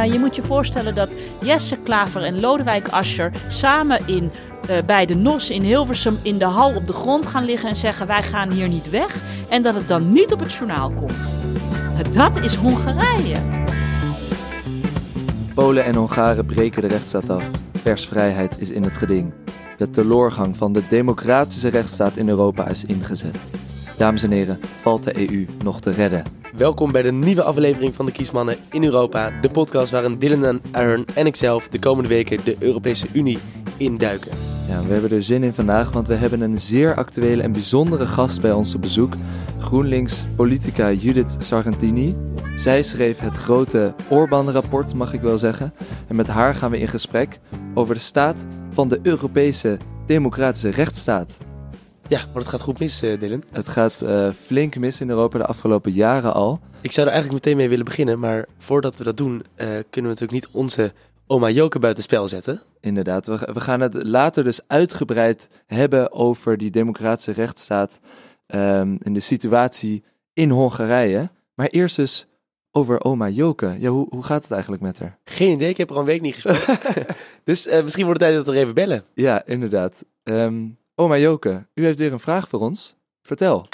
Nou, je moet je voorstellen dat Jesse Klaver en Lodewijk Asscher samen in, eh, bij de NOS in Hilversum in de hal op de grond gaan liggen en zeggen wij gaan hier niet weg. En dat het dan niet op het journaal komt. Dat is Hongarije. Polen en Hongaren breken de rechtsstaat af. Persvrijheid is in het geding. De teloorgang van de democratische rechtsstaat in Europa is ingezet. Dames en heren, valt de EU nog te redden? Welkom bij de nieuwe aflevering van de Kiesmannen in Europa. De podcast waarin Dylan en Aaron en ikzelf de komende weken de Europese Unie induiken. Ja, we hebben er zin in vandaag, want we hebben een zeer actuele en bijzondere gast bij ons op bezoek. GroenLinks-politica Judith Sargentini. Zij schreef het grote Orbán-rapport, mag ik wel zeggen. En met haar gaan we in gesprek over de staat van de Europese democratische rechtsstaat. Ja, maar het gaat goed mis, uh, Dylan. Het gaat uh, flink mis in Europa de afgelopen jaren al. Ik zou er eigenlijk meteen mee willen beginnen, maar voordat we dat doen, uh, kunnen we natuurlijk niet onze oma Joke buitenspel zetten. Inderdaad, we, we, gaan het later dus uitgebreid hebben over die democratische rechtsstaat um, en de situatie in Hongarije. Maar eerst dus over oma Joke. Ja, hoe, hoe gaat het eigenlijk met haar? Geen idee, ik heb er al een week niet gesproken. dus misschien wordt het tijd dat we er even bellen. Ja, inderdaad. Um, Oma Joke, u heeft weer een vraag voor ons. Vertel.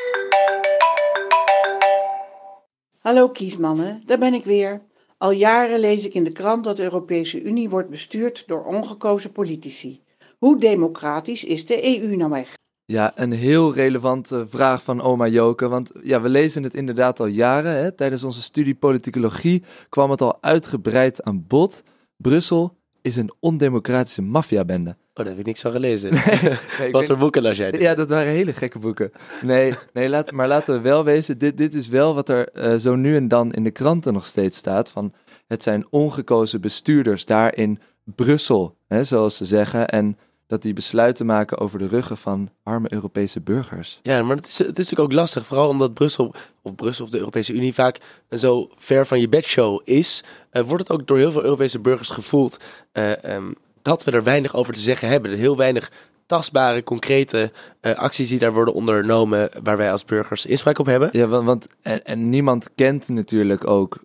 Hallo kiesmannen, daar ben ik weer. Al jaren lees ik in de krant dat de Europese Unie wordt bestuurd door ongekozen politici. Hoe democratisch is de EU nou echt? Ja, een heel relevante vraag van oma Joke. Want ja, we lezen het inderdaad al jaren. Hè? Tijdens onze studie politicologie kwam het al uitgebreid aan bod. Brussel is een ondemocratische maffiabende. Oh, daar heb ik niks van gelezen. Nee, Wat voor boeken las jij? Ja, dat waren hele gekke boeken. Nee, nee laat, maar laten we wel wezen, dit, dit is wel wat er uh, zo nu en dan in de kranten nog steeds staat. Van, het zijn ongekozen bestuurders daar in Brussel, hè, zoals ze zeggen. En dat die besluiten maken over de ruggen van arme Europese burgers. Ja, maar het is, het is natuurlijk ook lastig, vooral omdat Brussel, of Brussel of de Europese Unie vaak zo ver van je bedshow is, uh, wordt het ook door heel veel Europese burgers gevoeld uh, um, dat we er weinig over te zeggen hebben. Er heel weinig tastbare, concrete uh, acties die daar worden ondernomen, waar wij als burgers inspraak op hebben. Ja, want, want en, en niemand kent natuurlijk ook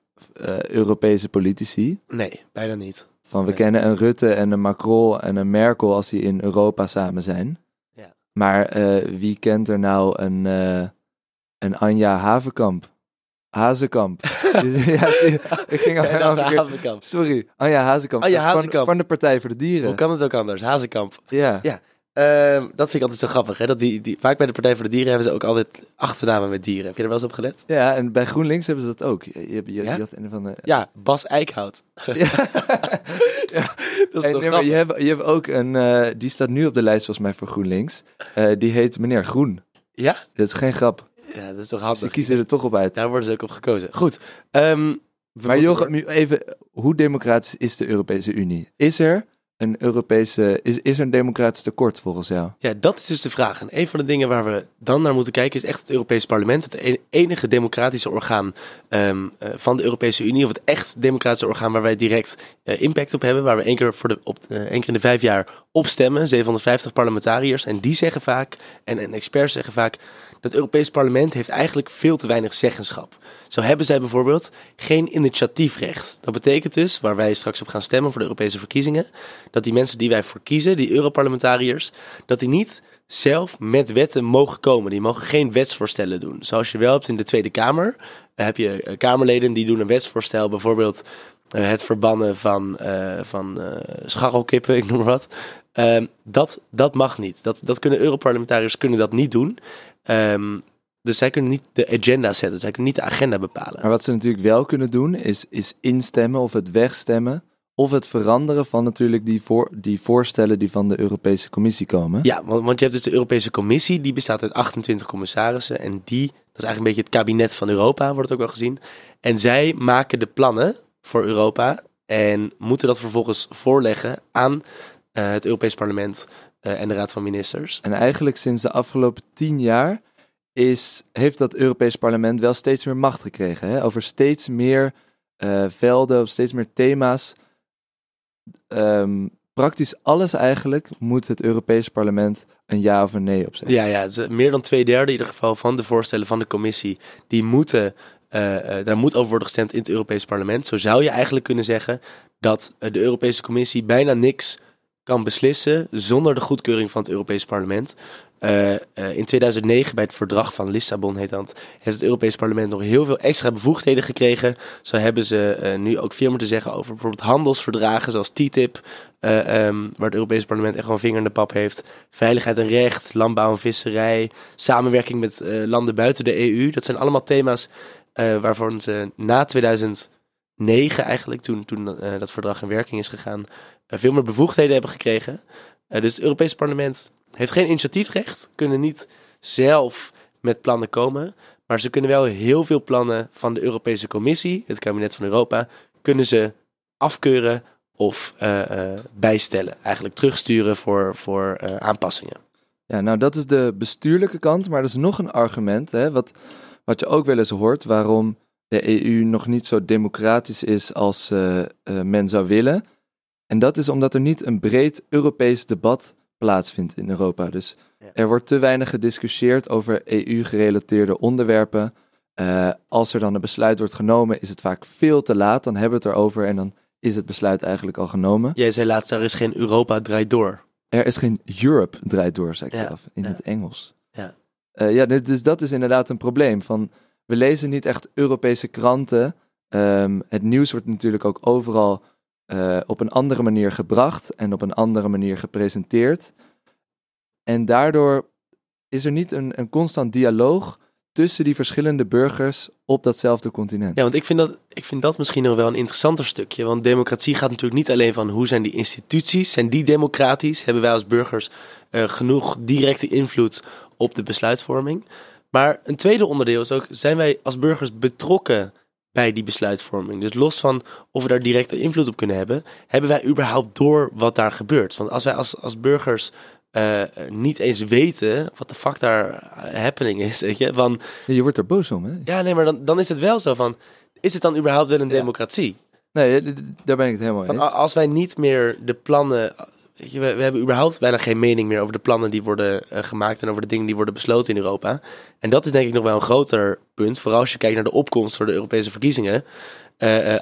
Europese politici. Nee, bijna niet. Van we kennen een Rutte en een Macron en een Merkel als die in Europa samen zijn. Ja. Maar uh, wie kent er nou een, uh, een Anja Havenkamp? Hazekamp. Dus, ja, ik ging al Havenkamp. Sorry, Anja Hazekamp. Anja Hazekamp. Van, van, de Partij voor de Dieren. Hoe kan het ook anders? Hazekamp. Ja. ja. Uh, dat vind ik altijd zo grappig. Hè? Dat die, die, vaak bij de Partij voor de Dieren hebben ze ook altijd achternamen met dieren. Heb je er wel eens op gelet? Ja, en bij GroenLinks hebben ze dat ook. Je, je, je, ja? je had een van de... ja, Bas Eickhout. ja. ja. Dat is en, nee, maar je, hebt, je hebt ook een... Uh, die staat nu op de lijst volgens mij voor GroenLinks. Uh, die heet meneer Groen. Ja? Dat is geen grap. Ja, dat is toch handig. Ze kiezen er toch op uit. Daar worden ze ook op gekozen. Goed. Um, maar Jochem, even, hoe democratisch is de Europese Unie? Is er een Europese, is, is er een democratisch tekort volgens jou? Ja, dat is dus de vraag. En een van de dingen waar we dan naar moeten kijken is echt het Europese parlement. Het enige democratische orgaan um, uh, van de Europese Unie. Of het echt democratische orgaan waar wij direct impact op hebben. Waar we één keer, voor de, op, uh, één keer in de vijf jaar op stemmen. 750 parlementariërs. En die zeggen vaak, en, en experts zeggen vaak, dat Europees parlement heeft eigenlijk veel te weinig zeggenschap. Zo hebben zij bijvoorbeeld geen initiatiefrecht. Dat betekent dus, waar wij straks op gaan stemmen voor de Europese verkiezingen, dat die mensen die wij verkiezen, die Europarlementariërs, dat die niet zelf met wetten mogen komen. Die mogen geen wetsvoorstellen doen. Zoals je wel hebt in de Tweede Kamer, heb je Kamerleden die doen een wetsvoorstel, bijvoorbeeld het verbannen van, uh, van uh, scharrelkippen, ik noem maar wat. Uh, dat, dat mag niet. Dat, dat kunnen Europarlementariërs kunnen dat niet doen. Um, dus zij kunnen niet de agenda zetten. Zij kunnen niet de agenda bepalen. Maar wat ze natuurlijk wel kunnen doen, is, is instemmen of het wegstemmen. Of het veranderen van natuurlijk die, voor, die voorstellen die van de Europese Commissie komen. Ja, want, want je hebt dus de Europese Commissie, die bestaat uit 28 commissarissen. En die, dat is eigenlijk een beetje het kabinet van Europa, wordt het ook wel gezien. En zij maken de plannen voor Europa en moeten dat vervolgens voorleggen aan uh, het Europees Parlement uh, en de Raad van Ministers. En eigenlijk sinds de afgelopen tien jaar is, heeft dat Europees Parlement wel steeds meer macht gekregen. Hè? Over steeds meer uh, velden, op steeds meer thema's. Um, praktisch alles eigenlijk moet het Europees Parlement een ja of een nee op zeggen. Ja, ja meer dan twee derde in ieder geval van de voorstellen van de commissie, die moeten eh, eh, daar moet over worden gestemd in het Europees Parlement. Zo zou je eigenlijk kunnen zeggen dat eh, de Europese Commissie bijna niks kan beslissen zonder de goedkeuring van het Europees Parlement. In 2009, bij het verdrag van Lissabon heet dat, heeft het Europees Parlement nog heel veel extra bevoegdheden gekregen. Zo hebben ze nu ook veel meer te zeggen over bijvoorbeeld handelsverdragen zoals TTIP, um, waar het Europees Parlement echt gewoon vinger in de pap heeft. Veiligheid en recht, landbouw en visserij, samenwerking met landen buiten de EU. Dat zijn allemaal thema's waarvan ze na 2009 eigenlijk, toen, toen dat verdrag in werking is gegaan, veel meer bevoegdheden hebben gekregen. dus het Europees Parlement heeft geen initiatiefrecht, kunnen niet zelf met plannen komen. Maar ze kunnen wel heel veel plannen van de Europese Commissie, het kabinet van Europa, kunnen ze afkeuren of bijstellen. Eigenlijk terugsturen voor, voor aanpassingen. Ja, nou dat is de bestuurlijke kant, maar er is nog een argument, hè, wat, wat je ook wel eens hoort, waarom de EU nog niet zo democratisch is als men zou willen. En dat is omdat er niet een breed Europees debat plaatsvindt in Europa. Dus er wordt te weinig gediscussieerd over EU-gerelateerde onderwerpen. Uh, als er dan een besluit wordt genomen, is het vaak veel te laat. Dan hebben we het erover en dan is het besluit eigenlijk al genomen. Jij zei laatst, er is geen Europa draait door. Er is geen Europe draait door, zeg ik ja. zelf, in ja. het Engels. Uh, ja, dus dat is inderdaad een probleem. Van, we lezen niet echt Europese kranten. Um, het nieuws wordt natuurlijk ook overal uh, op een andere manier gebracht en op een andere manier gepresenteerd. En daardoor is er niet een, een constant dialoog tussen die verschillende burgers op datzelfde continent. Ja, want ik vind, dat, ik vind dat misschien nog wel een interessanter stukje. Want democratie gaat natuurlijk niet alleen van hoe zijn die instituties, zijn die democratisch? Hebben wij als burgers uh, genoeg directe invloed op de besluitvorming? Maar een tweede onderdeel is ook, zijn wij als burgers betrokken bij die besluitvorming. Dus los van of we daar directe invloed op kunnen hebben, hebben wij überhaupt door wat daar gebeurt. Want als wij als, als burgers uh, niet eens weten wat de fuck daar happening is, weet je, van... Ja, je wordt er boos om, hè? Ja, nee, maar dan, dan is het wel zo van, is het dan überhaupt wel een ja. democratie? Nee, daar ben ik het helemaal van, Als wij niet meer de plannen we, hebben überhaupt bijna geen mening meer over de plannen die worden uh, gemaakt en over de dingen die worden besloten in Europa. En dat is denk ik nog wel een groter punt, vooral als je kijkt naar de opkomst voor de Europese verkiezingen. Uh, uh,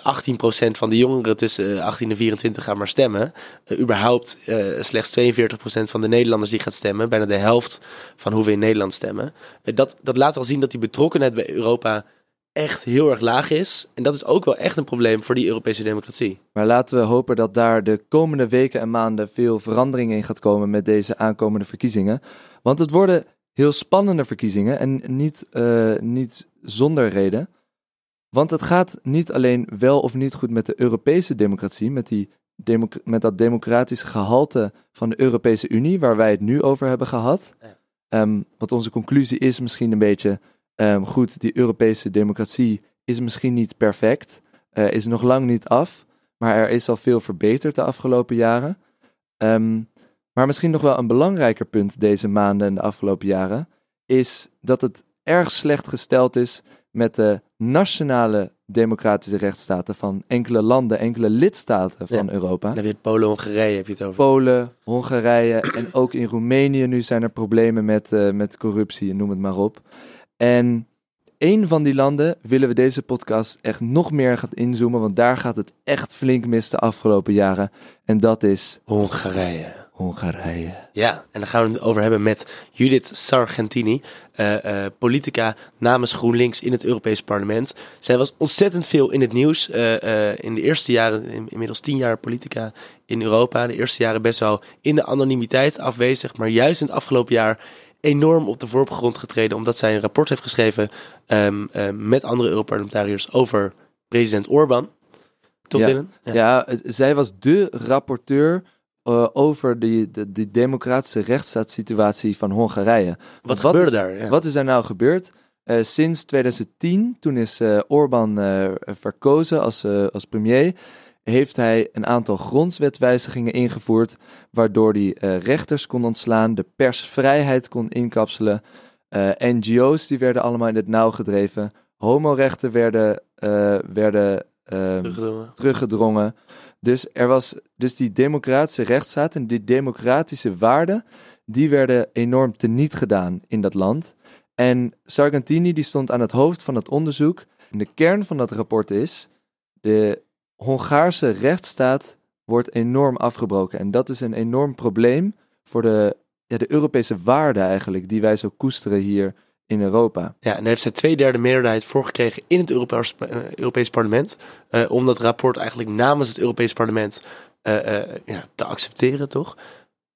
18% van de jongeren tussen 18 en 24 gaan maar stemmen. Uh, überhaupt slechts 42% van de Nederlanders die gaat stemmen. Bijna de helft van hoe we in Nederland stemmen. dat, dat laat al zien dat die betrokkenheid bij Europa echt heel erg laag is. En dat is ook wel echt een probleem voor die Europese democratie. Maar laten we hopen dat daar de komende weken en maanden veel verandering in gaat komen met deze aankomende verkiezingen. Want het worden heel spannende verkiezingen en niet, uh, niet zonder reden. Want het gaat niet alleen wel of niet goed met de Europese democratie, met, die democ met dat democratische gehalte van de Europese Unie, waar wij het nu over hebben gehad. Ja. Um, wat onze conclusie is misschien een beetje Um, goed, die Europese democratie is misschien niet perfect, uh, is nog lang niet af, maar er is al veel verbeterd de afgelopen jaren. Um, maar misschien nog wel een belangrijker punt deze maanden en de afgelopen jaren is dat het erg slecht gesteld is met de nationale democratische rechtsstaten van enkele landen, enkele lidstaten van ja, Europa. Dan heb je Polen, Hongarije heb je het over. Polen, Hongarije en ook in Roemenië nu zijn er problemen met, uh, met corruptie, noem het maar op. En één van die landen willen we deze podcast echt nog meer gaan inzoomen, want daar gaat het echt flink mis de afgelopen jaren. En dat is Hongarije. Hongarije. Ja, en daar gaan we het over hebben met Judith Sargentini, uh, uh, politica namens GroenLinks in het Europees Parlement. Zij was ontzettend veel in het nieuws uh, in de eerste jaren, in, inmiddels tien jaar politica in Europa. De eerste jaren best wel in de anonimiteit afwezig, maar juist in het afgelopen jaar enorm op de voorgrond getreden, omdat zij een rapport heeft geschreven um, um, met andere Europarlementariërs over president Orbán. Toch, ja. Dylan? Ja. ja, zij was de rapporteur uh, over die, de, die democratische rechtsstaatssituatie van Hongarije. Wat, wat gebeurde is, daar? Ja. Wat is er nou gebeurd? Uh, sinds 2010, toen is uh, Orbán verkozen als, als premier heeft hij een aantal grondwetwijzigingen ingevoerd, waardoor hij uh, rechters kon ontslaan, de persvrijheid kon inkapselen, uh, NGO's die werden allemaal in het nauw gedreven, homorechten werden, uh, werden teruggedrongen. teruggedrongen. Dus er was dus die democratische rechtsstaat en die democratische waarden, die werden enorm teniet gedaan in dat land. En Sargentini die stond aan het hoofd van het onderzoek En de kern van dat rapport is: de Hongaarse rechtsstaat wordt enorm afgebroken. En dat is een enorm probleem voor de, ja, de Europese waarden eigenlijk, die wij zo koesteren hier in Europa. Ja, en daar heeft zij twee derde meerderheid voor gekregen in het Europees, uh, Europees Parlement. Uh, om dat rapport eigenlijk namens het Europees Parlement uh, ja, te accepteren, toch?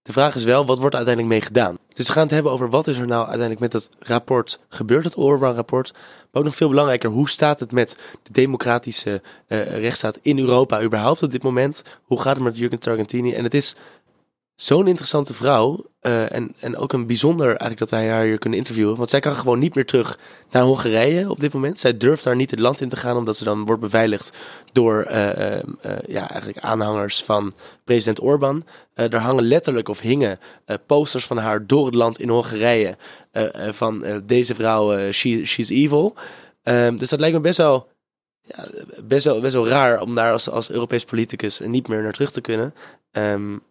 De vraag is wel, wat wordt er uiteindelijk mee gedaan? Dus we gaan het hebben over wat is er nou uiteindelijk met dat rapport gebeurd, het Orban-rapport. Maar ook nog veel belangrijker, hoe staat het met de democratische rechtsstaat in Europa überhaupt op dit moment? Hoe gaat het met Jurgen Targentini? En het is zo'n interessante vrouw. Uh, en, en ook een bijzonder eigenlijk dat wij haar hier kunnen interviewen. Want zij kan gewoon niet meer terug naar Hongarije op dit moment. Zij durft daar niet het land in te gaan, omdat ze dan wordt beveiligd door uh, uh, ja, eigenlijk aanhangers van president Orbán. er hangen letterlijk of hingen posters van haar door het land in Hongarije. van deze vrouw, she, she's evil. Ehm, dus dat lijkt me best wel ja, best wel, best wel raar om daar als, als Europees politicus niet meer naar terug te kunnen. Um,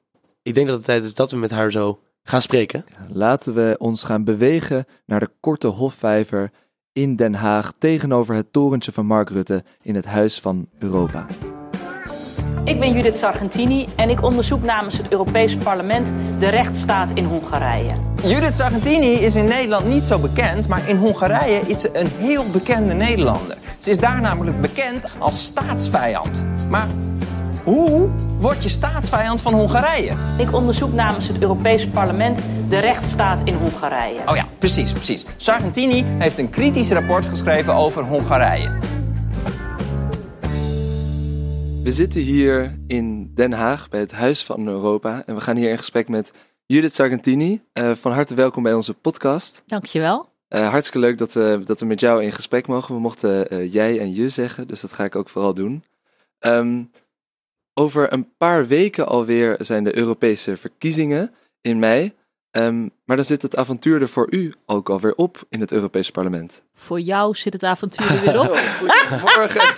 ik denk dat het tijd is dat we met haar zo gaan spreken. Laten we ons gaan bewegen naar de korte hofvijver in Den Haag tegenover het torentje van Mark Rutte in het Huis van Europa. Ik ben Judith Sargentini en ik onderzoek namens het Europees Parlement de rechtsstaat in Hongarije. Judith Sargentini is in Nederland niet zo bekend, maar in Hongarije is ze een heel bekende Nederlander. Ze is daar namelijk bekend als staatsvijand. Maar hoe word je staatsvijand van Hongarije? Ik onderzoek namens het Europees Parlement de rechtsstaat in Hongarije. Oh ja, precies, precies. Sargentini heeft een kritisch rapport geschreven over Hongarije. We zitten hier in Den Haag bij het Huis van Europa en we gaan hier in gesprek met Judith Sargentini. Uh, van harte welkom bij onze podcast. Dankjewel. Uh, hartstikke leuk dat we, dat we met jou in gesprek mogen. We mochten uh, jij en je zeggen, dus dat ga ik ook vooral doen. Um, over een paar weken alweer zijn de Europese verkiezingen in mei. Um, maar dan zit het avontuur er voor u ook alweer op in het Europese parlement. Voor jou zit het avontuur er weer op. Goedemorgen.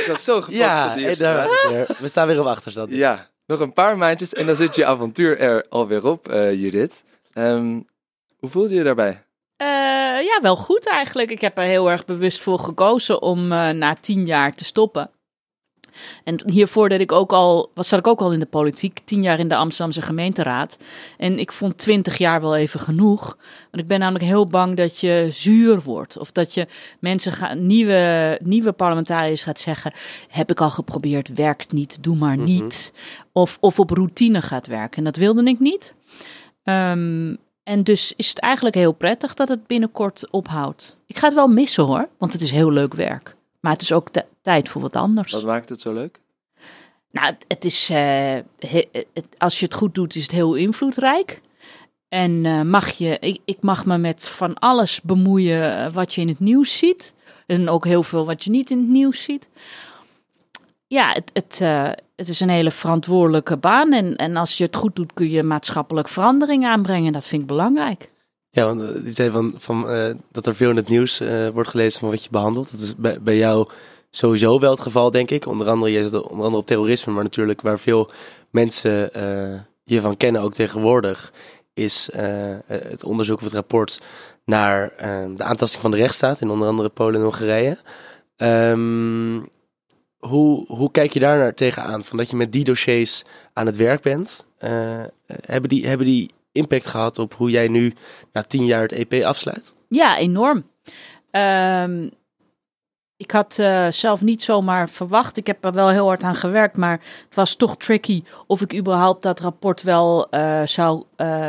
Ik was zo gepakt ja, daar, we staan weer op achterstand. Ja, nog een paar maandjes en dan zit je avontuur er alweer op, uh, Judith. Um, hoe voelde je daarbij? Uh, ja, wel goed eigenlijk. Ik heb er heel erg bewust voor gekozen om uh, na tien jaar te stoppen. En hiervoor deed ik ook al, was, zat ik ook al in de politiek, tien jaar in de Amsterdamse gemeenteraad. En ik vond twintig jaar wel even genoeg. Want ik ben namelijk heel bang dat je zuur wordt. Of dat je mensen, nieuwe, nieuwe parlementariërs gaat zeggen, heb ik al geprobeerd, werkt niet, doe maar mhm. niet. of, of op routine gaat werken. En dat wilde ik niet. Um, en dus is het eigenlijk heel prettig dat het binnenkort ophoudt. Ik ga het wel missen hoor, want het is heel leuk werk. Maar het is ook tijd voor wat anders. Wat maakt het zo leuk? Nou, het, is, uh, als je het goed doet, is het heel invloedrijk. En uh, mag je, ik, ik, mag me met van alles bemoeien eh, wat je in het nieuws ziet. En ook heel veel wat je niet in het nieuws ziet. Ja, het, het, uh, het is een hele verantwoordelijke baan. En, en als je het goed doet, kun je maatschappelijk verandering aanbrengen. Dat vind ik belangrijk. Ja, want je eh, zei van, van, uh, dat er veel in het nieuws uh, wordt gelezen van wat je behandelt. Dat is bij, bij jou sowieso wel het geval, denk ik. Onder andere, je zit onder andere op terrorisme, maar natuurlijk waar veel mensen je van kennen, ook tegenwoordig, is het onderzoek of het rapport naar de aantasting van de rechtsstaat in onder andere Polen en Hongarije. Um, hoe, hoe kijk je daar naar tegenaan? Van dat je met die dossiers aan het werk bent. hebben, die, hebben die impact gehad op hoe jij nu na tien jaar het EP afsluit? Ja, enorm. Um, ik had uh, zelf niet zomaar verwacht. Ik heb er wel heel hard aan gewerkt, maar het was toch tricky of ik überhaupt dat rapport wel uh, zou uh,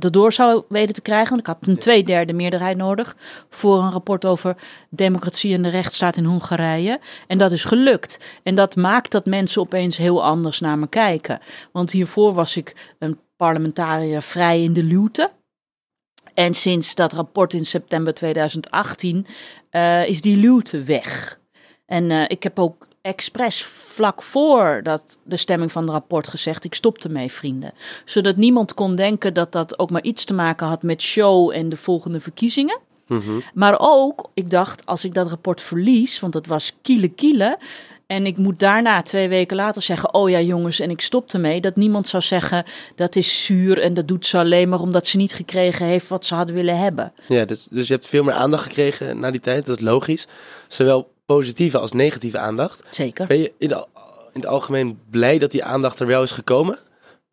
erdoor zou weten te krijgen. Want ik had een tweederde meerderheid nodig voor een rapport over democratie en de rechtsstaat in Hongarije. En dat is gelukt. En dat maakt dat mensen opeens heel anders naar me kijken. Want hiervoor was ik een parlementariër vrij in de luwte. En sinds dat rapport in september 2018 uh, is die luwte weg. En uh, ik heb ook expres vlak voor dat de stemming van het rapport gezegd: ik stop ermee, vrienden. Zodat niemand kon denken dat dat ook maar iets te maken had met show en de volgende verkiezingen. Mhm. Maar ook, ik dacht, als ik dat rapport verlies, want het was kiele kiele. En ik moet daarna twee weken later zeggen: Oh ja, jongens, en ik stop ermee. Dat niemand zou zeggen dat is zuur en dat doet ze alleen maar omdat ze niet gekregen heeft wat ze hadden willen hebben. Ja, dus, dus je hebt veel meer aandacht gekregen na die tijd. Dat is logisch. Zowel positieve als negatieve aandacht. Zeker. Ben je in, de, in het algemeen blij dat die aandacht er wel is gekomen?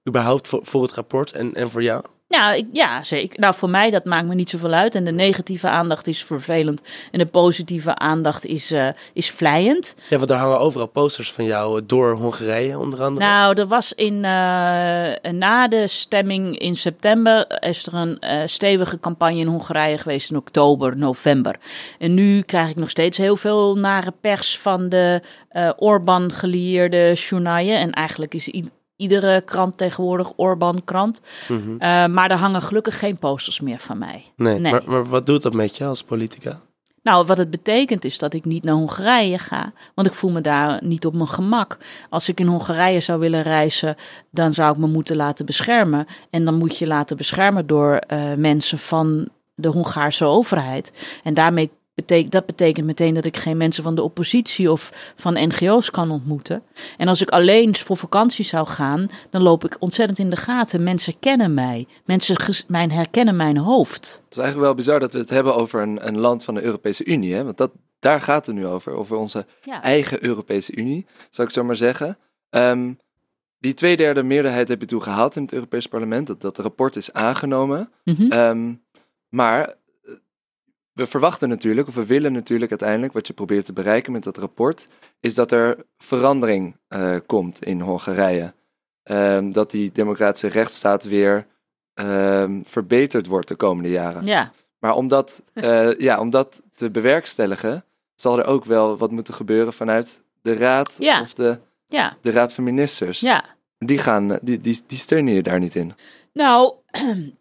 Überhaupt voor, voor het rapport en, en voor jou? Ja, ik, ja, zeker. Nou, voor mij dat maakt me niet zoveel uit. En de negatieve aandacht is vervelend. En de positieve aandacht is, eh is vlijend. Ja, want er hangen overal posters van jou eh, door Hongarije onder andere. Nou, er was in, eh, na de stemming in september is er een stevige campagne in Hongarije geweest in oktober, november. En nu krijg ik nog steeds heel veel nare pers van de eh Orbán gelieerde journaaien. En eigenlijk is iedere krant tegenwoordig Orbán-krant. Mhm. Eh, maar er hangen gelukkig geen posters meer van mij. nee, nee. Maar, maar wat doet dat met je als politica? Nou, wat het betekent is dat ik niet naar Hongarije ga, want ik voel me daar niet op mijn gemak. Als ik in Hongarije zou willen reizen, dan zou ik me moeten laten beschermen. En dan moet je laten beschermen door eh, mensen van de Hongaarse overheid. En daarmee betekent dat betekent meteen dat ik geen mensen van de oppositie of van NGO's kan ontmoeten. En als ik alleen voor vakantie zou gaan, dan loop ik ontzettend in de gaten. Mensen kennen mij, mensen mijn herkennen mijn hoofd. Het is eigenlijk wel bizar dat we het hebben over een, een land van de Europese Unie. Hè? Want dat, daar gaat het nu over. Over onze Ja. eigen Europese Unie, zou ik zo maar zeggen. Ehm, die tweederde meerderheid heb je toen gehaald in het Europees Parlement. Dat, dat rapport is aangenomen. Mhm. Ehm, maar we verwachten natuurlijk, of we willen natuurlijk uiteindelijk, wat je probeert te bereiken met dat rapport, is dat er verandering eh, komt in Hongarije. Ehm, dat die democratische rechtsstaat weer ehm, verbeterd wordt de komende jaren. Ja. Maar om dat, eh, ja, om dat te bewerkstelligen, zal er ook wel wat moeten gebeuren vanuit de raad Ja. of de, Ja, de raad van ministers. ja. Die, gaan, die, die, die steunen je daar niet in. Nou,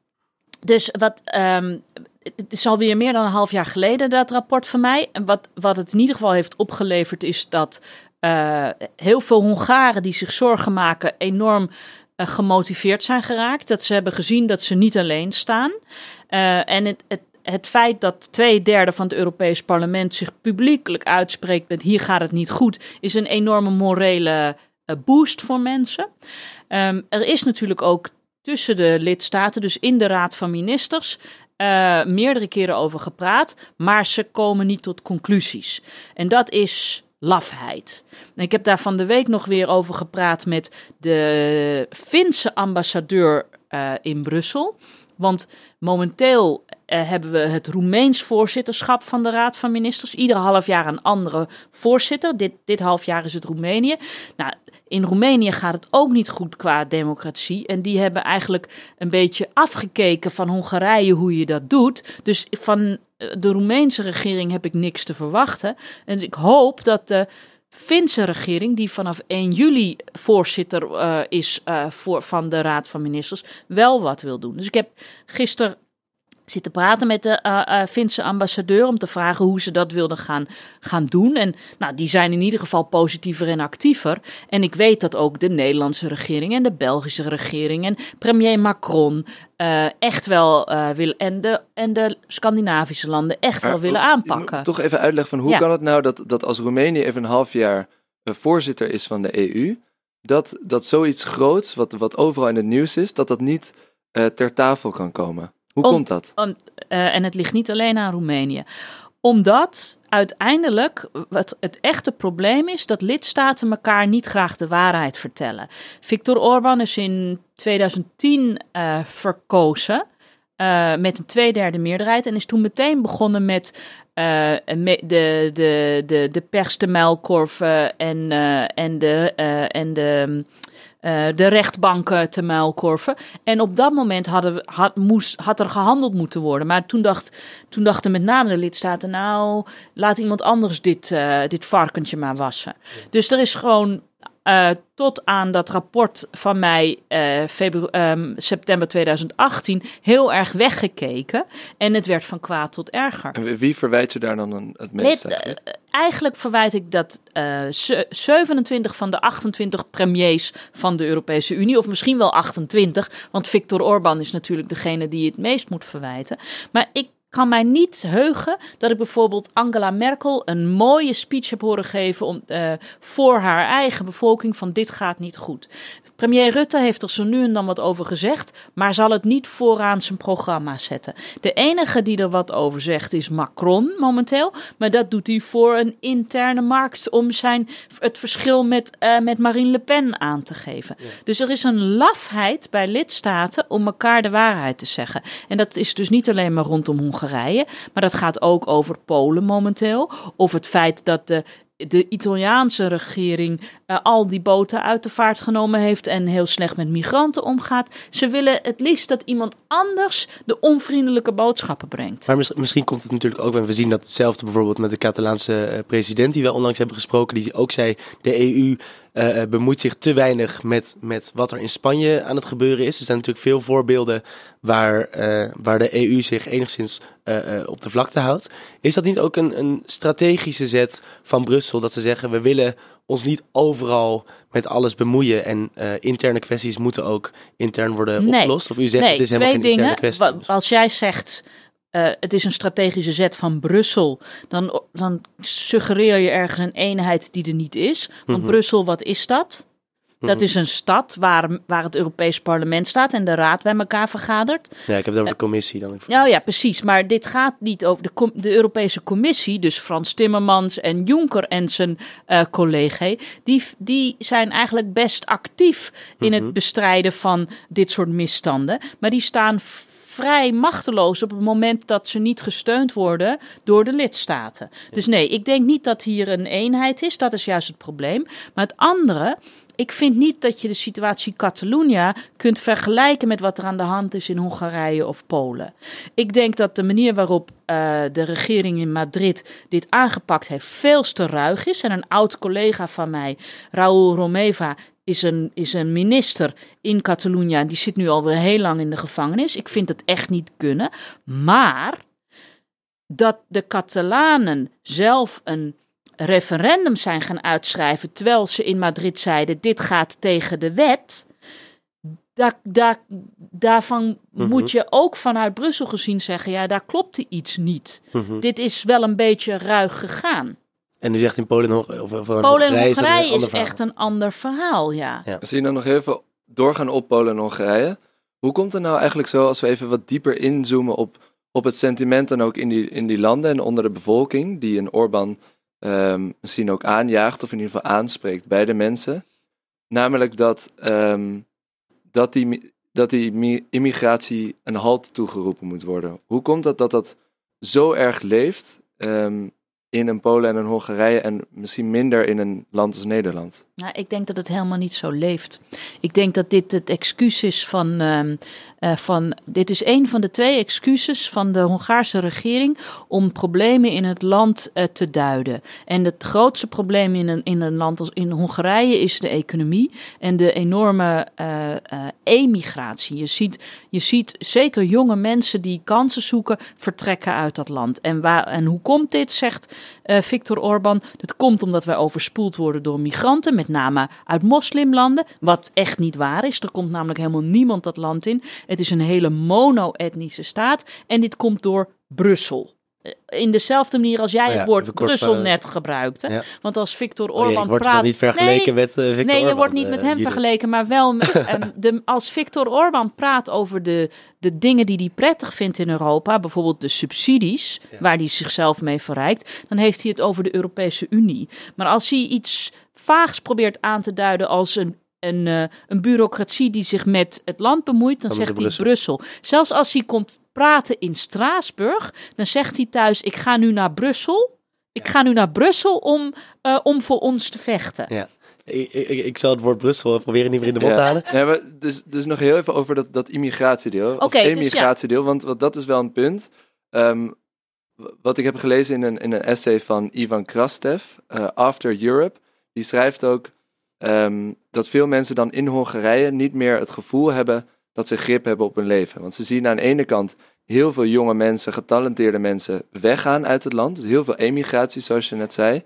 dus wat. ehm, het is alweer meer dan een half jaar geleden dat rapport van mij. En wat, wat het in ieder geval heeft opgeleverd is dat eh, heel veel Hongaren die zich zorgen maken enorm eh, gemotiveerd zijn geraakt. Dat ze hebben gezien dat ze niet alleen staan. Eh, en het, het, feit dat twee derde van het Europees Parlement zich publiekelijk uitspreekt met hier gaat het niet goed, is een enorme morele boost voor mensen. Ehm, er is natuurlijk ook tussen de lidstaten, dus in de Raad van Ministers, eh, meerdere keren over gepraat, maar ze komen niet tot conclusies. En dat is lafheid. En ik heb daar van de week nog weer over gepraat met de Finse ambassadeur eh, in Brussel. Want momenteel eh, hebben we het Roemeens voorzitterschap van de Raad van Ministers. Ieder half jaar een andere voorzitter. Dit, dit half jaar is het Roemenië. Nou, in Roemenië gaat het ook niet goed qua democratie. En die hebben eigenlijk een beetje afgekeken van Hongarije hoe je dat doet. Dus van eh, de Roemeense regering heb ik niks te verwachten. En ik hoop dat de Finse regering, die vanaf 1 juli voorzitter eh, is eh, voor, van de Raad van Ministers, wel wat wil doen. Dus ik heb gisteren zitten praten met de eh, eh, Finse ambassadeur om te vragen hoe ze dat wilden gaan, gaan doen. En nou, die zijn in ieder geval positiever en actiever. En ik weet dat ook de Nederlandse regering en de Belgische regering en premier Macron eh, echt wel willen. En de, en de Scandinavische landen echt wel willen je aanpakken. Toch even uitleggen van hoe Ja. kan het nou dat, dat als Roemenië even een half jaar voorzitter is van de EU, dat, dat zoiets groots, wat, wat overal in het nieuws is, dat dat niet ter tafel kan komen. Hoe Om- komt dat? Om- eh, en het ligt niet alleen aan Roemenië. Omdat uiteindelijk het, het echte probleem is dat lidstaten elkaar niet graag de waarheid vertellen. Viktor Orbán is in 2010 eh, verkozen. eh, met een tweederde meerderheid. En is toen meteen begonnen met me- de, de, de, de pers, de muilkorven en, en de, en de, eh, de rechtbanken te muilkorven. En op dat moment hadden, we- had, moest, had er gehandeld moeten worden. Maar toen, dacht, toen dachten met name de lidstaten... nou, laat iemand anders dit, eh, dit varkentje maar wassen. Dus er is gewoon eh, tot aan dat rapport van mij eh, ehm, september 2018 heel erg weggekeken. En het werd van kwaad tot erger. En wie verwijt je daar dan het meest eigenlijk? eh, eigenlijk verwijt ik dat eh, ze- 27 van de 28 premiers van de Europese Unie, of misschien wel 28, want Viktor Orbán is natuurlijk degene die het meest moet verwijten. Maar ik kan mij niet heugen dat ik bijvoorbeeld Angela Merkel een mooie speech heb horen geven om, uh, voor haar eigen bevolking van dit gaat niet goed. Premier Rutte heeft er zo nu en dan wat over gezegd, maar zal het niet vooraan zijn programma zetten. De enige die er wat over zegt is Macron momenteel, maar dat doet hij voor een interne markt om zijn, het verschil met, uh, met Marine Le Pen aan te geven. Dus er is een lafheid bij lidstaten om elkaar de waarheid te zeggen. En dat is dus niet alleen maar rondom Hongarije, maar dat gaat ook over Polen momenteel. Of het feit dat de de Italiaanse regering uh, al die boten uit de vaart genomen heeft en heel slecht met migranten omgaat. Ze willen het liefst dat iemand anders de onvriendelijke boodschappen brengt. Maar misschien komt het natuurlijk ook, en we zien dat hetzelfde bijvoorbeeld met de Catalaanse uh, president die we onlangs hebben gesproken, die ook zei de EU uh, bemoeit zich te weinig met, met wat er in Spanje aan het gebeuren is. Er zijn natuurlijk veel voorbeelden waar, uh, waar de EU zich enigszins uh, op de vlakte houdt. Is dat niet ook een, een strategische zet van Brussel? Dat ze zeggen, we willen ons niet overal met alles bemoeien. En interne kwesties moeten ook intern worden nee. opgelost? Of u zegt, nee, het is helemaal geen dingen, interne kwestie. Als jij zegt... Uh, het is een strategische zet van Brussel. Dan, dan suggereer je ergens een eenheid die er niet is. Want Mhm. mm -hmm. Brussel, wat is dat? Dat is een stad waar, waar het Europees Parlement staat en de Raad bij elkaar vergadert. Ja, ik heb het over de commissie dan. Nou ja, precies. Maar dit gaat niet over de, de Europese Commissie. Dus Frans Timmermans en Juncker en zijn uh, collega. Die, die zijn eigenlijk best actief in het bestrijden van dit soort misstanden. Maar die staan vrij machteloos op het moment dat ze niet gesteund worden door de lidstaten. Dus nee, ik denk niet dat hier een eenheid is. Dat is juist het probleem. Maar het andere, ik vind niet dat je de situatie Catalunya kunt vergelijken met wat er aan de hand is in Hongarije of Polen. Ik denk dat de manier waarop uh, de regering in Madrid dit aangepakt heeft veel te ruig is. En een oud collega van mij, Raúl Romeva, is een, is een minister in Catalunya. Die zit nu alweer heel lang in de gevangenis. Ik vind het echt niet kunnen. Maar dat de Catalanen zelf een referendum zijn gaan uitschrijven. terwijl ze in Madrid zeiden: dit gaat tegen de wet. Daar, daar, daarvan mm -hmm. moet je ook vanuit Brussel gezien zeggen: ja, daar klopte iets niet. Mm -hmm. Dit is wel een beetje ruig gegaan. En u zegt in Polen nog. Of, of Polen en Hongarije Hongarije is, is echt een ander verhaal, ja. ja. Als je dan nog even doorgaan op Polen en Hongarije. Hoe komt het nou eigenlijk zo, als we even wat dieper inzoomen op, op het sentiment dan ook in die, in die landen en onder de bevolking, die een Orbán um, misschien ook aanjaagt, of in ieder geval aanspreekt bij de mensen? Namelijk dat, um, dat, die, dat die immigratie een halt toegeroepen moet worden. Hoe komt dat dat dat zo erg leeft? Um, in een Polen en een Hongarije en misschien minder in een land als Nederland? Nou, ik denk dat het helemaal niet zo leeft. Ik denk dat dit het excuus is van, uh, uh, van. Dit is een van de twee excuses van de Hongaarse regering om problemen in het land uh, te duiden. En het grootste probleem in een, in een land als in Hongarije is de economie en de enorme uh, emigratie. Je ziet, je ziet zeker jonge mensen die kansen zoeken, vertrekken uit dat land. En, waar, en hoe komt dit, zegt uh, Viktor Orbán? Dat komt omdat wij overspoeld worden door migranten, met name uit moslimlanden. Wat echt niet waar is. Er komt namelijk helemaal niemand dat land in. Het is een hele mono-etnische staat. En dit komt door Brussel. In dezelfde manier als jij Oh ja, het woord Brussel eh, net gebruikte. ja. Want als Viktor Oh ik word praat. niet vergeleken met uh, Viktor Nee, je wordt niet eh, met hem Judith. vergeleken, maar wel met, ehm, de, als Viktor Orbán praat over de, de dingen die hij prettig vindt in Europa, bijvoorbeeld de subsidies, waar hij zichzelf mee verrijkt, dan heeft hij het over de Europese Unie. Maar als hij iets vaags probeert aan te duiden als een, een, eh, een bureaucratie die zich met het land bemoeit, dan, zegt hij Brussel. Zelfs als hij komt praten in Straatsburg, dan zegt hij thuis: Ik ga nu naar Brussel. Ik ga nu naar Brussel om, eh, om voor ons te vechten. Ja. Ik, ik, ik zal het woord Brussel proberen niet meer in de mond te Ja. halen. Nee, maar dus, dus nog heel even over dat, dat immigratiedeel. Oké, of dus ja. want, want dat is wel een punt. Ehm, wat ik heb gelezen in een, in een essay van Ivan Krastev, eh, After Europe, die schrijft ook ehm, dat veel mensen dan in Hongarije niet meer het gevoel hebben dat ze grip hebben op hun leven. Want ze zien aan de ene kant heel veel jonge mensen, getalenteerde mensen weggaan uit het land. Dus heel veel emigratie, zoals je net zei.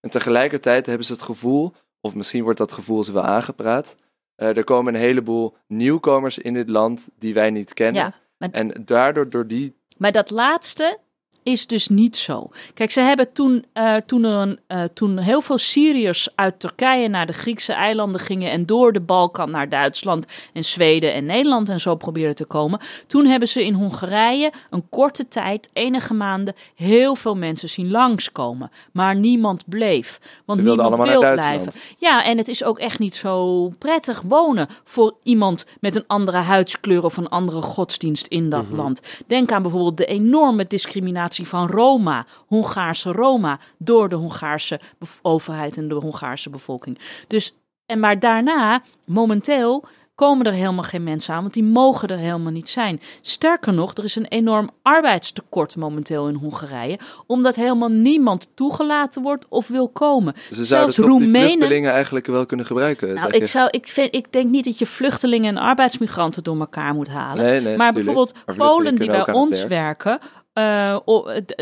En tegelijkertijd hebben ze het gevoel, of misschien wordt dat gevoel ze wel aangepraat, eh, er komen een heleboel nieuwkomers in dit land die wij niet kennen. Ja, maar- En daardoor, door die Maar dat laatste is dus niet zo. Kijk, ze hebben toen, uh, toen, er een, uh, toen heel veel Syriërs uit Turkije naar de Griekse eilanden gingen en door de Balkan naar Duitsland en Zweden en Nederland en zo probeerden te komen. Toen hebben ze in Hongarije een korte tijd, enige maanden, heel veel mensen zien langskomen. Maar niemand bleef. Want niemand wil blijven. Ja, en het is ook echt niet zo prettig wonen voor iemand met een andere huidskleur of een andere godsdienst in dat mm -hmm. land. Denk aan bijvoorbeeld de enorme discriminatie van Roma, Hongaarse Roma, door de Hongaarse overheid en de Hongaarse bevolking. Dus, en maar daarna, momenteel, komen er helemaal geen mensen aan, want die mogen er helemaal niet zijn. Sterker nog, er is een enorm arbeidstekort momenteel in Hongarije, omdat helemaal niemand toegelaten wordt of wil komen. Ze zouden Zelfs Roemenen... vluchtelingen eigenlijk wel kunnen gebruiken. Nou, ik, zou, ik, vind, ik denk niet dat je vluchtelingen en arbeidsmigranten door elkaar moet halen. Nee, nee, maar bijvoorbeeld Polen die bij ons werken,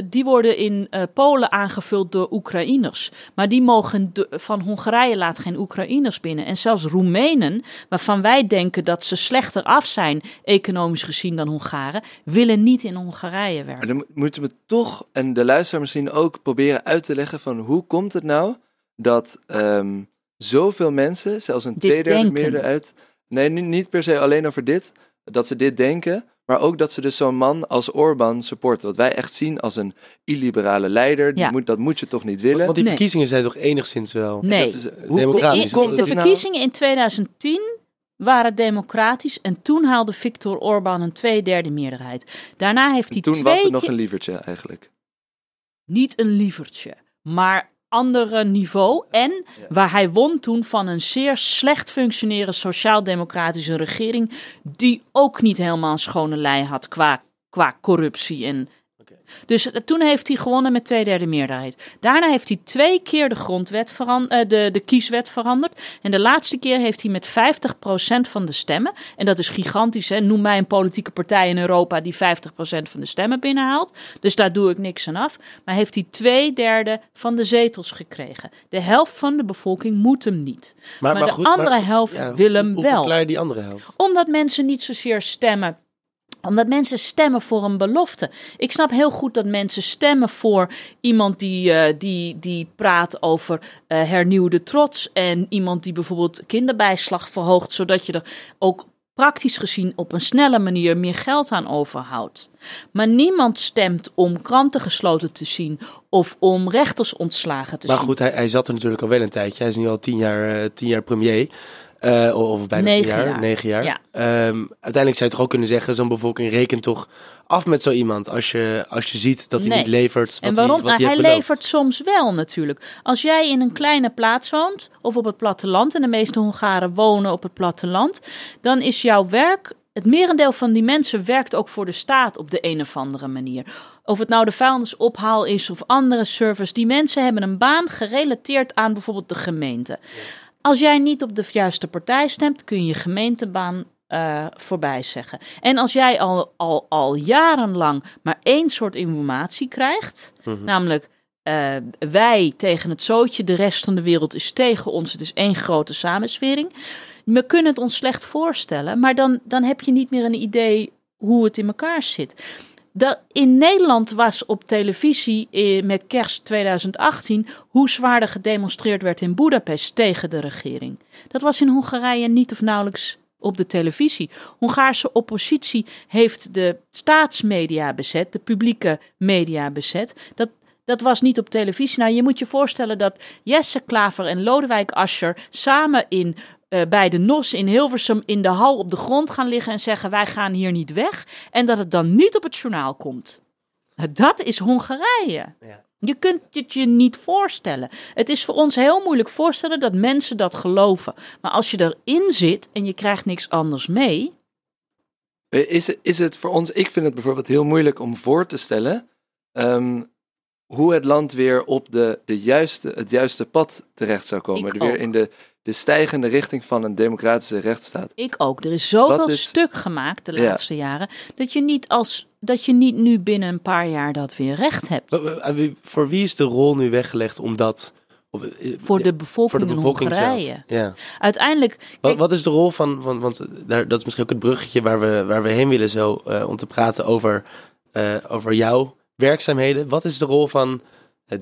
die worden in uh, Polen aangevuld door Oekraïners. Maar die mogen de, van Hongarije laat geen Oekraïners binnen. En zelfs Roemenen, waarvan wij denken dat ze slechter af zijn, economisch gezien dan Hongaren, willen niet in Hongarije werken. Maar dan moeten we toch, en de luisteraar misschien ook, proberen uit te leggen van hoe komt het nou dat um, zoveel mensen, zelfs een tweederde meerderheid, nee, niet per se alleen over dit, dat ze dit denken. Maar ook dat ze dus zo'n man als Orbán supporten. Wat wij echt zien als een illiberale leider. Die moet, dat moet je toch niet willen? Want die verkiezingen zijn toch enigszins wel nee. is, uh, democratisch? De, de, de verkiezingen in 2010 waren democratisch. En toen haalde Viktor Orbán een tweederde meerderheid. Daarna heeft hij toen twee was het nog een lievertje eigenlijk. Niet een lievertje. Maar andere niveau. En waar hij won toen van een zeer slecht functionerende sociaal-democratische regering. Die ook niet helemaal een schone lei had qua, qua corruptie en dus eh, toen heeft hij gewonnen met twee derde meerderheid. Daarna heeft hij twee keer de grondwet veranderd, de, de kieswet veranderd. En de laatste keer heeft hij met 50% van de stemmen, en dat is gigantisch, hè? noem mij een politieke partij in Europa die 50% van de stemmen binnenhaalt. Dus daar doe ik niks aan af. Maar heeft hij twee derde van de zetels gekregen. De helft van de bevolking moet hem niet. Maar, maar, de andere helft wil hem hoe, wel. Hoe die andere helft? Omdat mensen niet zozeer stemmen omdat mensen stemmen voor een belofte. Ik snap heel goed dat mensen stemmen voor iemand die, uh, die, die praat over uh, hernieuwde trots. En iemand die bijvoorbeeld kinderbijslag verhoogt, zodat je er ook praktisch gezien op een snelle manier meer geld aan overhoudt. Maar niemand stemt om kranten gesloten te zien of om rechters ontslagen te maar zien. Maar goed, hij, hij zat er natuurlijk al wel een tijdje. Hij is nu al tien jaar, uh, tien jaar premier. Uh, of bijna negen jaar, jaar. negen jaar. Ja. Um, uiteindelijk zou je toch ook kunnen zeggen, zo'n bevolking rekent toch af met zo iemand als je, als je ziet dat hij Nee. niet levert wat En waarom? hij, wat Nou, hij hij levert soms wel natuurlijk. Als jij in een kleine plaats woont of op het platteland, en de meeste Hongaren wonen op het platteland, dan is jouw werk. Het merendeel van die mensen werkt ook voor de staat op de een of andere manier. Of het nou de vuilnisophaal is of andere service. Die mensen hebben een baan gerelateerd aan bijvoorbeeld de gemeente. Als jij niet op de juiste partij stemt, kun je je gemeentebaan uh, voorbij zeggen. En als jij al, al, al jarenlang maar één soort informatie krijgt, Mhm. namelijk uh, wij tegen het zootje, de rest van de wereld is tegen ons, het is één grote samenswering. We kunnen het ons slecht voorstellen, maar dan, dan heb je niet meer een idee hoe het in elkaar zit. Dat in Nederland was op televisie eh, met kerst 2018 hoe zwaar er gedemonstreerd werd in Boedapest tegen de regering. Dat was in Hongarije niet of nauwelijks op de televisie. Hongaarse oppositie heeft de staatsmedia bezet, de publieke media bezet. Dat, dat was niet op televisie. Nou, je moet je voorstellen dat Jesse Klaver en Lodewijk Asscher samen in uh, bij de NOS in Hilversum in de hal op de grond gaan liggen en zeggen: Wij gaan hier niet weg. En dat het dan niet op het journaal komt. Dat is Hongarije. Ja. Je kunt het je niet voorstellen. Het is voor ons heel moeilijk voorstellen dat mensen dat geloven. Maar als je erin zit en je krijgt niks anders mee. Is, is het voor ons, ik vind het bijvoorbeeld heel moeilijk om voor te stellen. Um, hoe het land weer op de, de juiste, het juiste pad terecht zou komen. Ik weer ook. in de, de stijgende richting van een democratische rechtsstaat. Ik ook. Er is zoveel is- stuk gemaakt de Ja. laatste jaren. Dat je, niet als, dat je niet nu binnen een paar jaar dat weer recht hebt. Voor wie is de rol nu weggelegd om dat... Eh, Voor de bevolking, voor de bevolking in zelf? Hongarije. Ja. Uiteindelijk. Wat, kijk, wat is de rol van, want, want daar, dat is misschien ook het bruggetje waar we, waar we heen willen zo, eh, om te praten over eh, over jouw werkzaamheden. Wat is de rol van,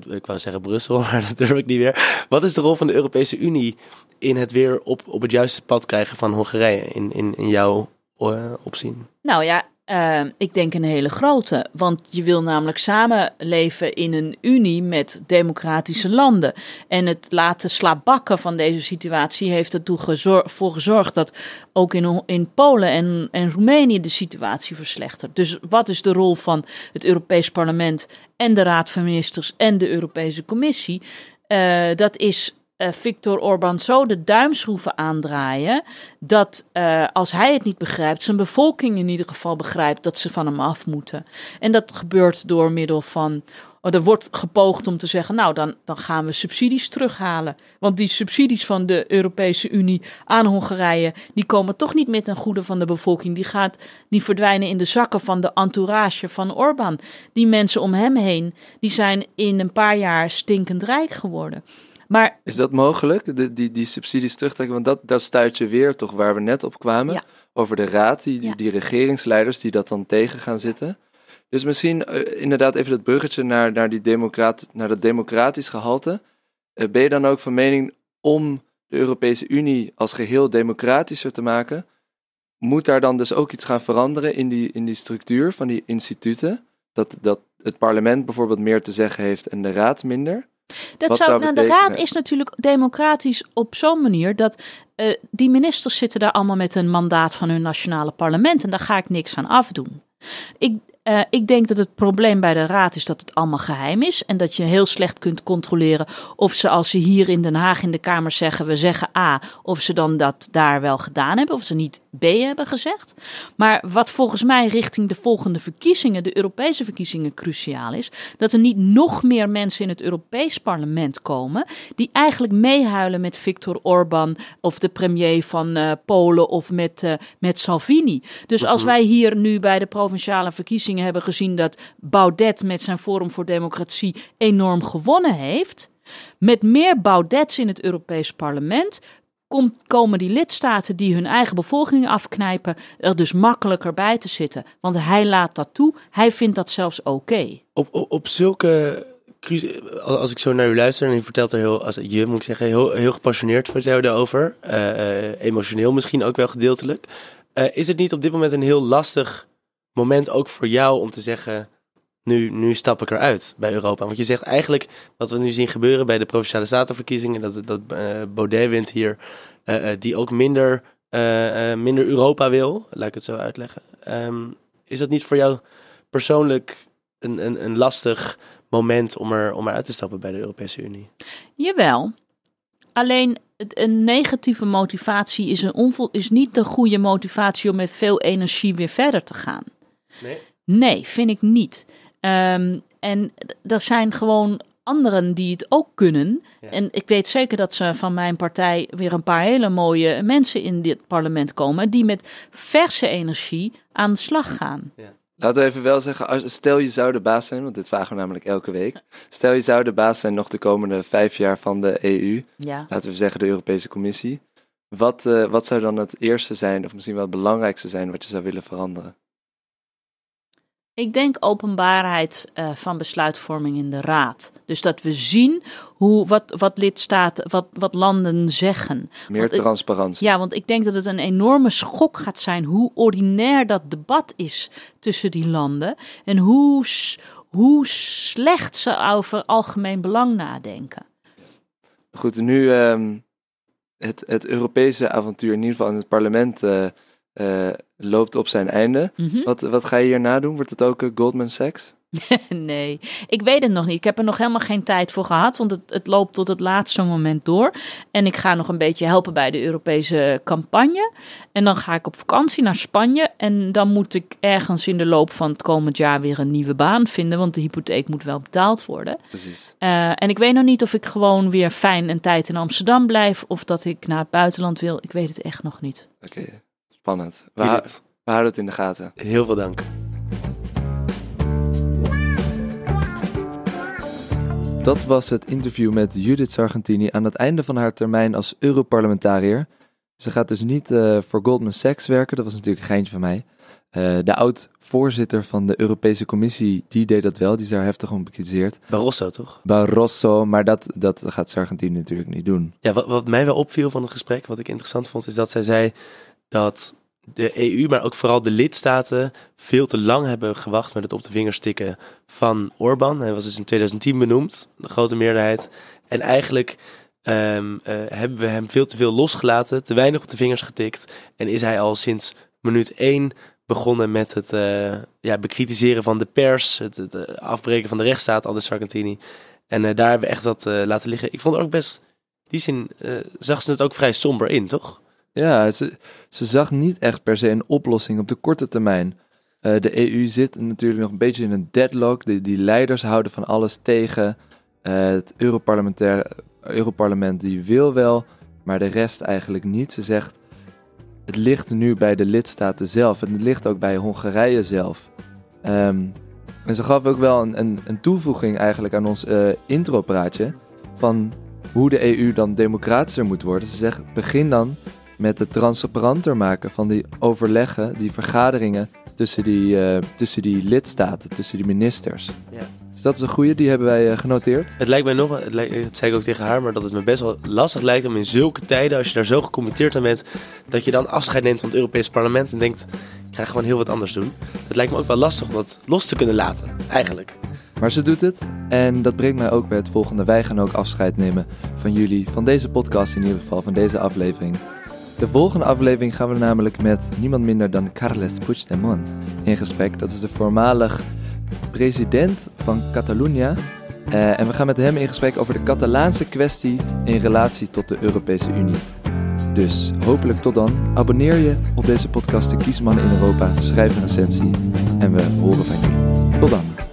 ik wou zeggen Brussel, maar dat durf ik niet meer. Wat is de rol van de Europese Unie in het weer op, op het juiste pad krijgen van Hongarije in, in, in jouw eh, opzien? Nou ja, eh, ik denk een hele grote. Want je wil namelijk samenleven in een unie met democratische landen. En het laten slaapbakken van deze situatie heeft ertoe gezor- voor gezorgd dat ook in, in Polen en, en Roemenië de situatie verslechtert. Dus wat is de rol van het Europees Parlement en de Raad van Ministers en de Europese Commissie? Eh, dat is eh, Viktor Orbán zo de duimschroeven aandraaien dat eh, als hij het niet begrijpt, zijn bevolking in ieder geval begrijpt dat ze van hem af moeten. En dat gebeurt door middel van. oh, er wordt gepoogd om te zeggen, nou dan, dan gaan we subsidies terughalen. Want die subsidies van de Europese Unie aan Hongarije, die komen toch niet meer ten goede van de bevolking. Die, gaat, die verdwijnen in de zakken van de entourage van Orbán. Die mensen om hem heen, die zijn in een paar jaar stinkend rijk geworden. Maar Is dat mogelijk, de, die, die subsidies terugtrekken? Want dat, dat stuit je weer toch waar we net op kwamen. Ja. Over de raad, die, die, Ja. die regeringsleiders die dat dan tegen gaan zitten. Dus misschien eh, inderdaad even dat bruggetje naar, naar, die democrat, naar dat democratisch gehalte. Eh, ben je dan ook van mening om de Europese Unie als geheel democratischer te maken? Moet daar dan dus ook iets gaan veranderen in die, in die structuur van die instituten? Dat, dat het parlement bijvoorbeeld meer te zeggen heeft en de raad minder? Dat Wat zou, zou nou, de raad is natuurlijk democratisch op zo'n manier dat eh, die ministers zitten daar allemaal met een mandaat van hun nationale parlement en daar ga ik niks aan afdoen. Ik, eh, ik denk dat het probleem bij de raad is dat het allemaal geheim is en dat je heel slecht kunt controleren of ze als ze hier in Den Haag in de Kamer zeggen we zeggen A, of ze dan dat daar wel gedaan hebben of ze niet B hebben gezegd. Maar wat volgens mij richting de volgende verkiezingen, de Europese verkiezingen, cruciaal is, dat er niet nog meer mensen in het Europees parlement komen die eigenlijk meehuilen met Viktor Orbán of de premier van eh, Polen of met, eh, met Salvini. Dus als wij hier nu bij de provinciale verkiezingen hebben gezien dat Baudet met zijn Forum voor Democratie enorm gewonnen heeft, met meer Baudets in het Europees parlement komen die lidstaten die hun eigen bevolking afknijpen er dus makkelijker bij te zitten. Want hij laat dat toe, hij vindt dat zelfs oké. Op, op, op zulke. Als ik zo naar u luister en u vertelt er heel, als je moet ik zeggen, heel, heel gepassioneerd vertel je daarover. eh, eh, emotioneel misschien ook wel gedeeltelijk. Eh, is het niet op dit moment een heel lastig moment ook voor jou om te zeggen. Nu, nu stap ik eruit bij Europa. Want je zegt eigenlijk wat we nu zien gebeuren bij de provinciale statenverkiezingen. Dat, dat eh, Baudet wint hier. eh, eh, die ook minder, minder Europa wil. Laat ik het zo uitleggen. Ehm, is dat niet voor jou persoonlijk een, een, een lastig moment om, er, om eruit te stappen bij de Europese Unie. Jawel. Alleen een negatieve motivatie is, een onvol, is niet de goede motivatie om met veel energie weer verder te gaan. Nee. Nee, vind ik niet. Ehm, en er zijn gewoon anderen die het ook kunnen. Ja. En ik weet zeker dat ze van mijn partij weer een paar hele mooie mensen in dit parlement komen. die met verse energie aan de slag gaan. Laten we even wel zeggen, als, stel je zou de baas zijn, want dit vragen we namelijk elke week. Stel je zou de baas zijn nog de komende vijf jaar van de EU, Ja. laten we zeggen de Europese Commissie. Wat, eh, wat zou dan het eerste zijn, of misschien wel het belangrijkste zijn, wat je zou willen veranderen? Ik denk openbaarheid eh, van besluitvorming in de raad. Dus dat we zien hoe, wat, wat lidstaten, wat, wat landen zeggen. Meer Want ik- transparantie. Ja, want ik denk dat het een enorme schok gaat zijn hoe ordinair dat debat is tussen die landen. En hoe, hoe slecht ze over algemeen belang nadenken. Goed, nu ehm, het, het Europese avontuur, in ieder geval in het parlement, eh, eh, loopt op zijn einde. Mhm. Wat, wat ga je hierna doen? Wordt het ook eh, Goldman Sachs? Nee, ik weet het nog niet. Ik heb er nog helemaal geen tijd voor gehad, want het, het loopt tot het laatste moment door. En ik ga nog een beetje helpen bij de Europese campagne. En dan ga ik op vakantie naar Spanje. En dan moet ik ergens in de loop van het komend jaar weer een nieuwe baan vinden, want de hypotheek moet wel betaald worden. Precies. Eh, en ik weet nog niet of ik gewoon weer fijn een tijd in Amsterdam blijf of dat ik naar het buitenland wil. Ik weet het echt nog niet. Oké, spannend. We, hou- Judith, we houden het in de gaten. heel veel dank. Dat was het interview met Judith Sargentini aan het einde van haar termijn als Europarlementariër. Ze gaat dus niet eh, voor Goldman Sachs werken, dat was natuurlijk een geintje van mij. Eh, de oud-voorzitter van de Europese Commissie, die deed dat wel. Die is daar heftig om bekritiseerd. Barroso, toch? Barroso, maar dat, dat gaat Sargentini natuurlijk niet doen. Ja, wat, wat mij wel opviel van het gesprek, wat ik interessant vond, is dat zij zei dat de EU, maar ook vooral de lidstaten, veel te lang hebben gewacht met het op de vingers tikken van Orbán. Hij was dus in 2010 benoemd, de grote meerderheid. En eigenlijk ehm, eh, hebben we hem veel te veel losgelaten, te weinig op de vingers getikt. En is hij al sinds minuut één begonnen met het uh, ja, bekritiseren van de pers, het, eh, afbreken van de rechtsstaat, al de Sargentini. En daar hebben we echt dat laten liggen. Ik vond het ook best, die zin zag ze het ook vrij somber in, toch? Ja, ze, ze zag niet echt per se een oplossing op de korte termijn. Uh, de EU zit natuurlijk nog een beetje in een deadlock. Die, die leiders houden van alles tegen. Uh, het Europarlement die wil wel, maar de rest eigenlijk niet. Ze zegt, het ligt nu bij de lidstaten zelf. En het ligt ook bij Hongarije zelf. Um, en ze gaf ook wel een, een, een toevoeging eigenlijk aan ons uh, intropraatje. Van hoe de EU dan democratischer moet worden. Ze zegt, begin dan met het transparanter maken van die overleggen, die vergaderingen tussen die, uh, tussen die lidstaten, tussen die ministers. Ja. Dus dat is een goede, die hebben wij uh, genoteerd. Het lijkt mij nog, het, lijkt, het zei ik ook tegen haar, maar dat het me best wel lastig lijkt om in zulke tijden, als je daar zo gecommitteerd aan bent, dat je dan afscheid neemt van het Europese parlement en denkt, ik ga gewoon heel wat anders doen. Het lijkt me ook wel lastig om dat los te kunnen laten, eigenlijk. Maar ze doet het en dat brengt mij ook bij het volgende. Wij gaan ook afscheid nemen van jullie, van deze podcast in ieder geval, van deze aflevering. De volgende aflevering gaan we namelijk met niemand minder dan Carles Puigdemont in gesprek. Dat is de voormalig president van Catalonië. Uh, en we gaan met hem in gesprek over de Catalaanse kwestie in relatie tot de Europese Unie. Dus hopelijk tot dan. Abonneer je op deze podcast De Kiesmannen in Europa. Schrijf een recensie en we horen van jullie. Tot dan.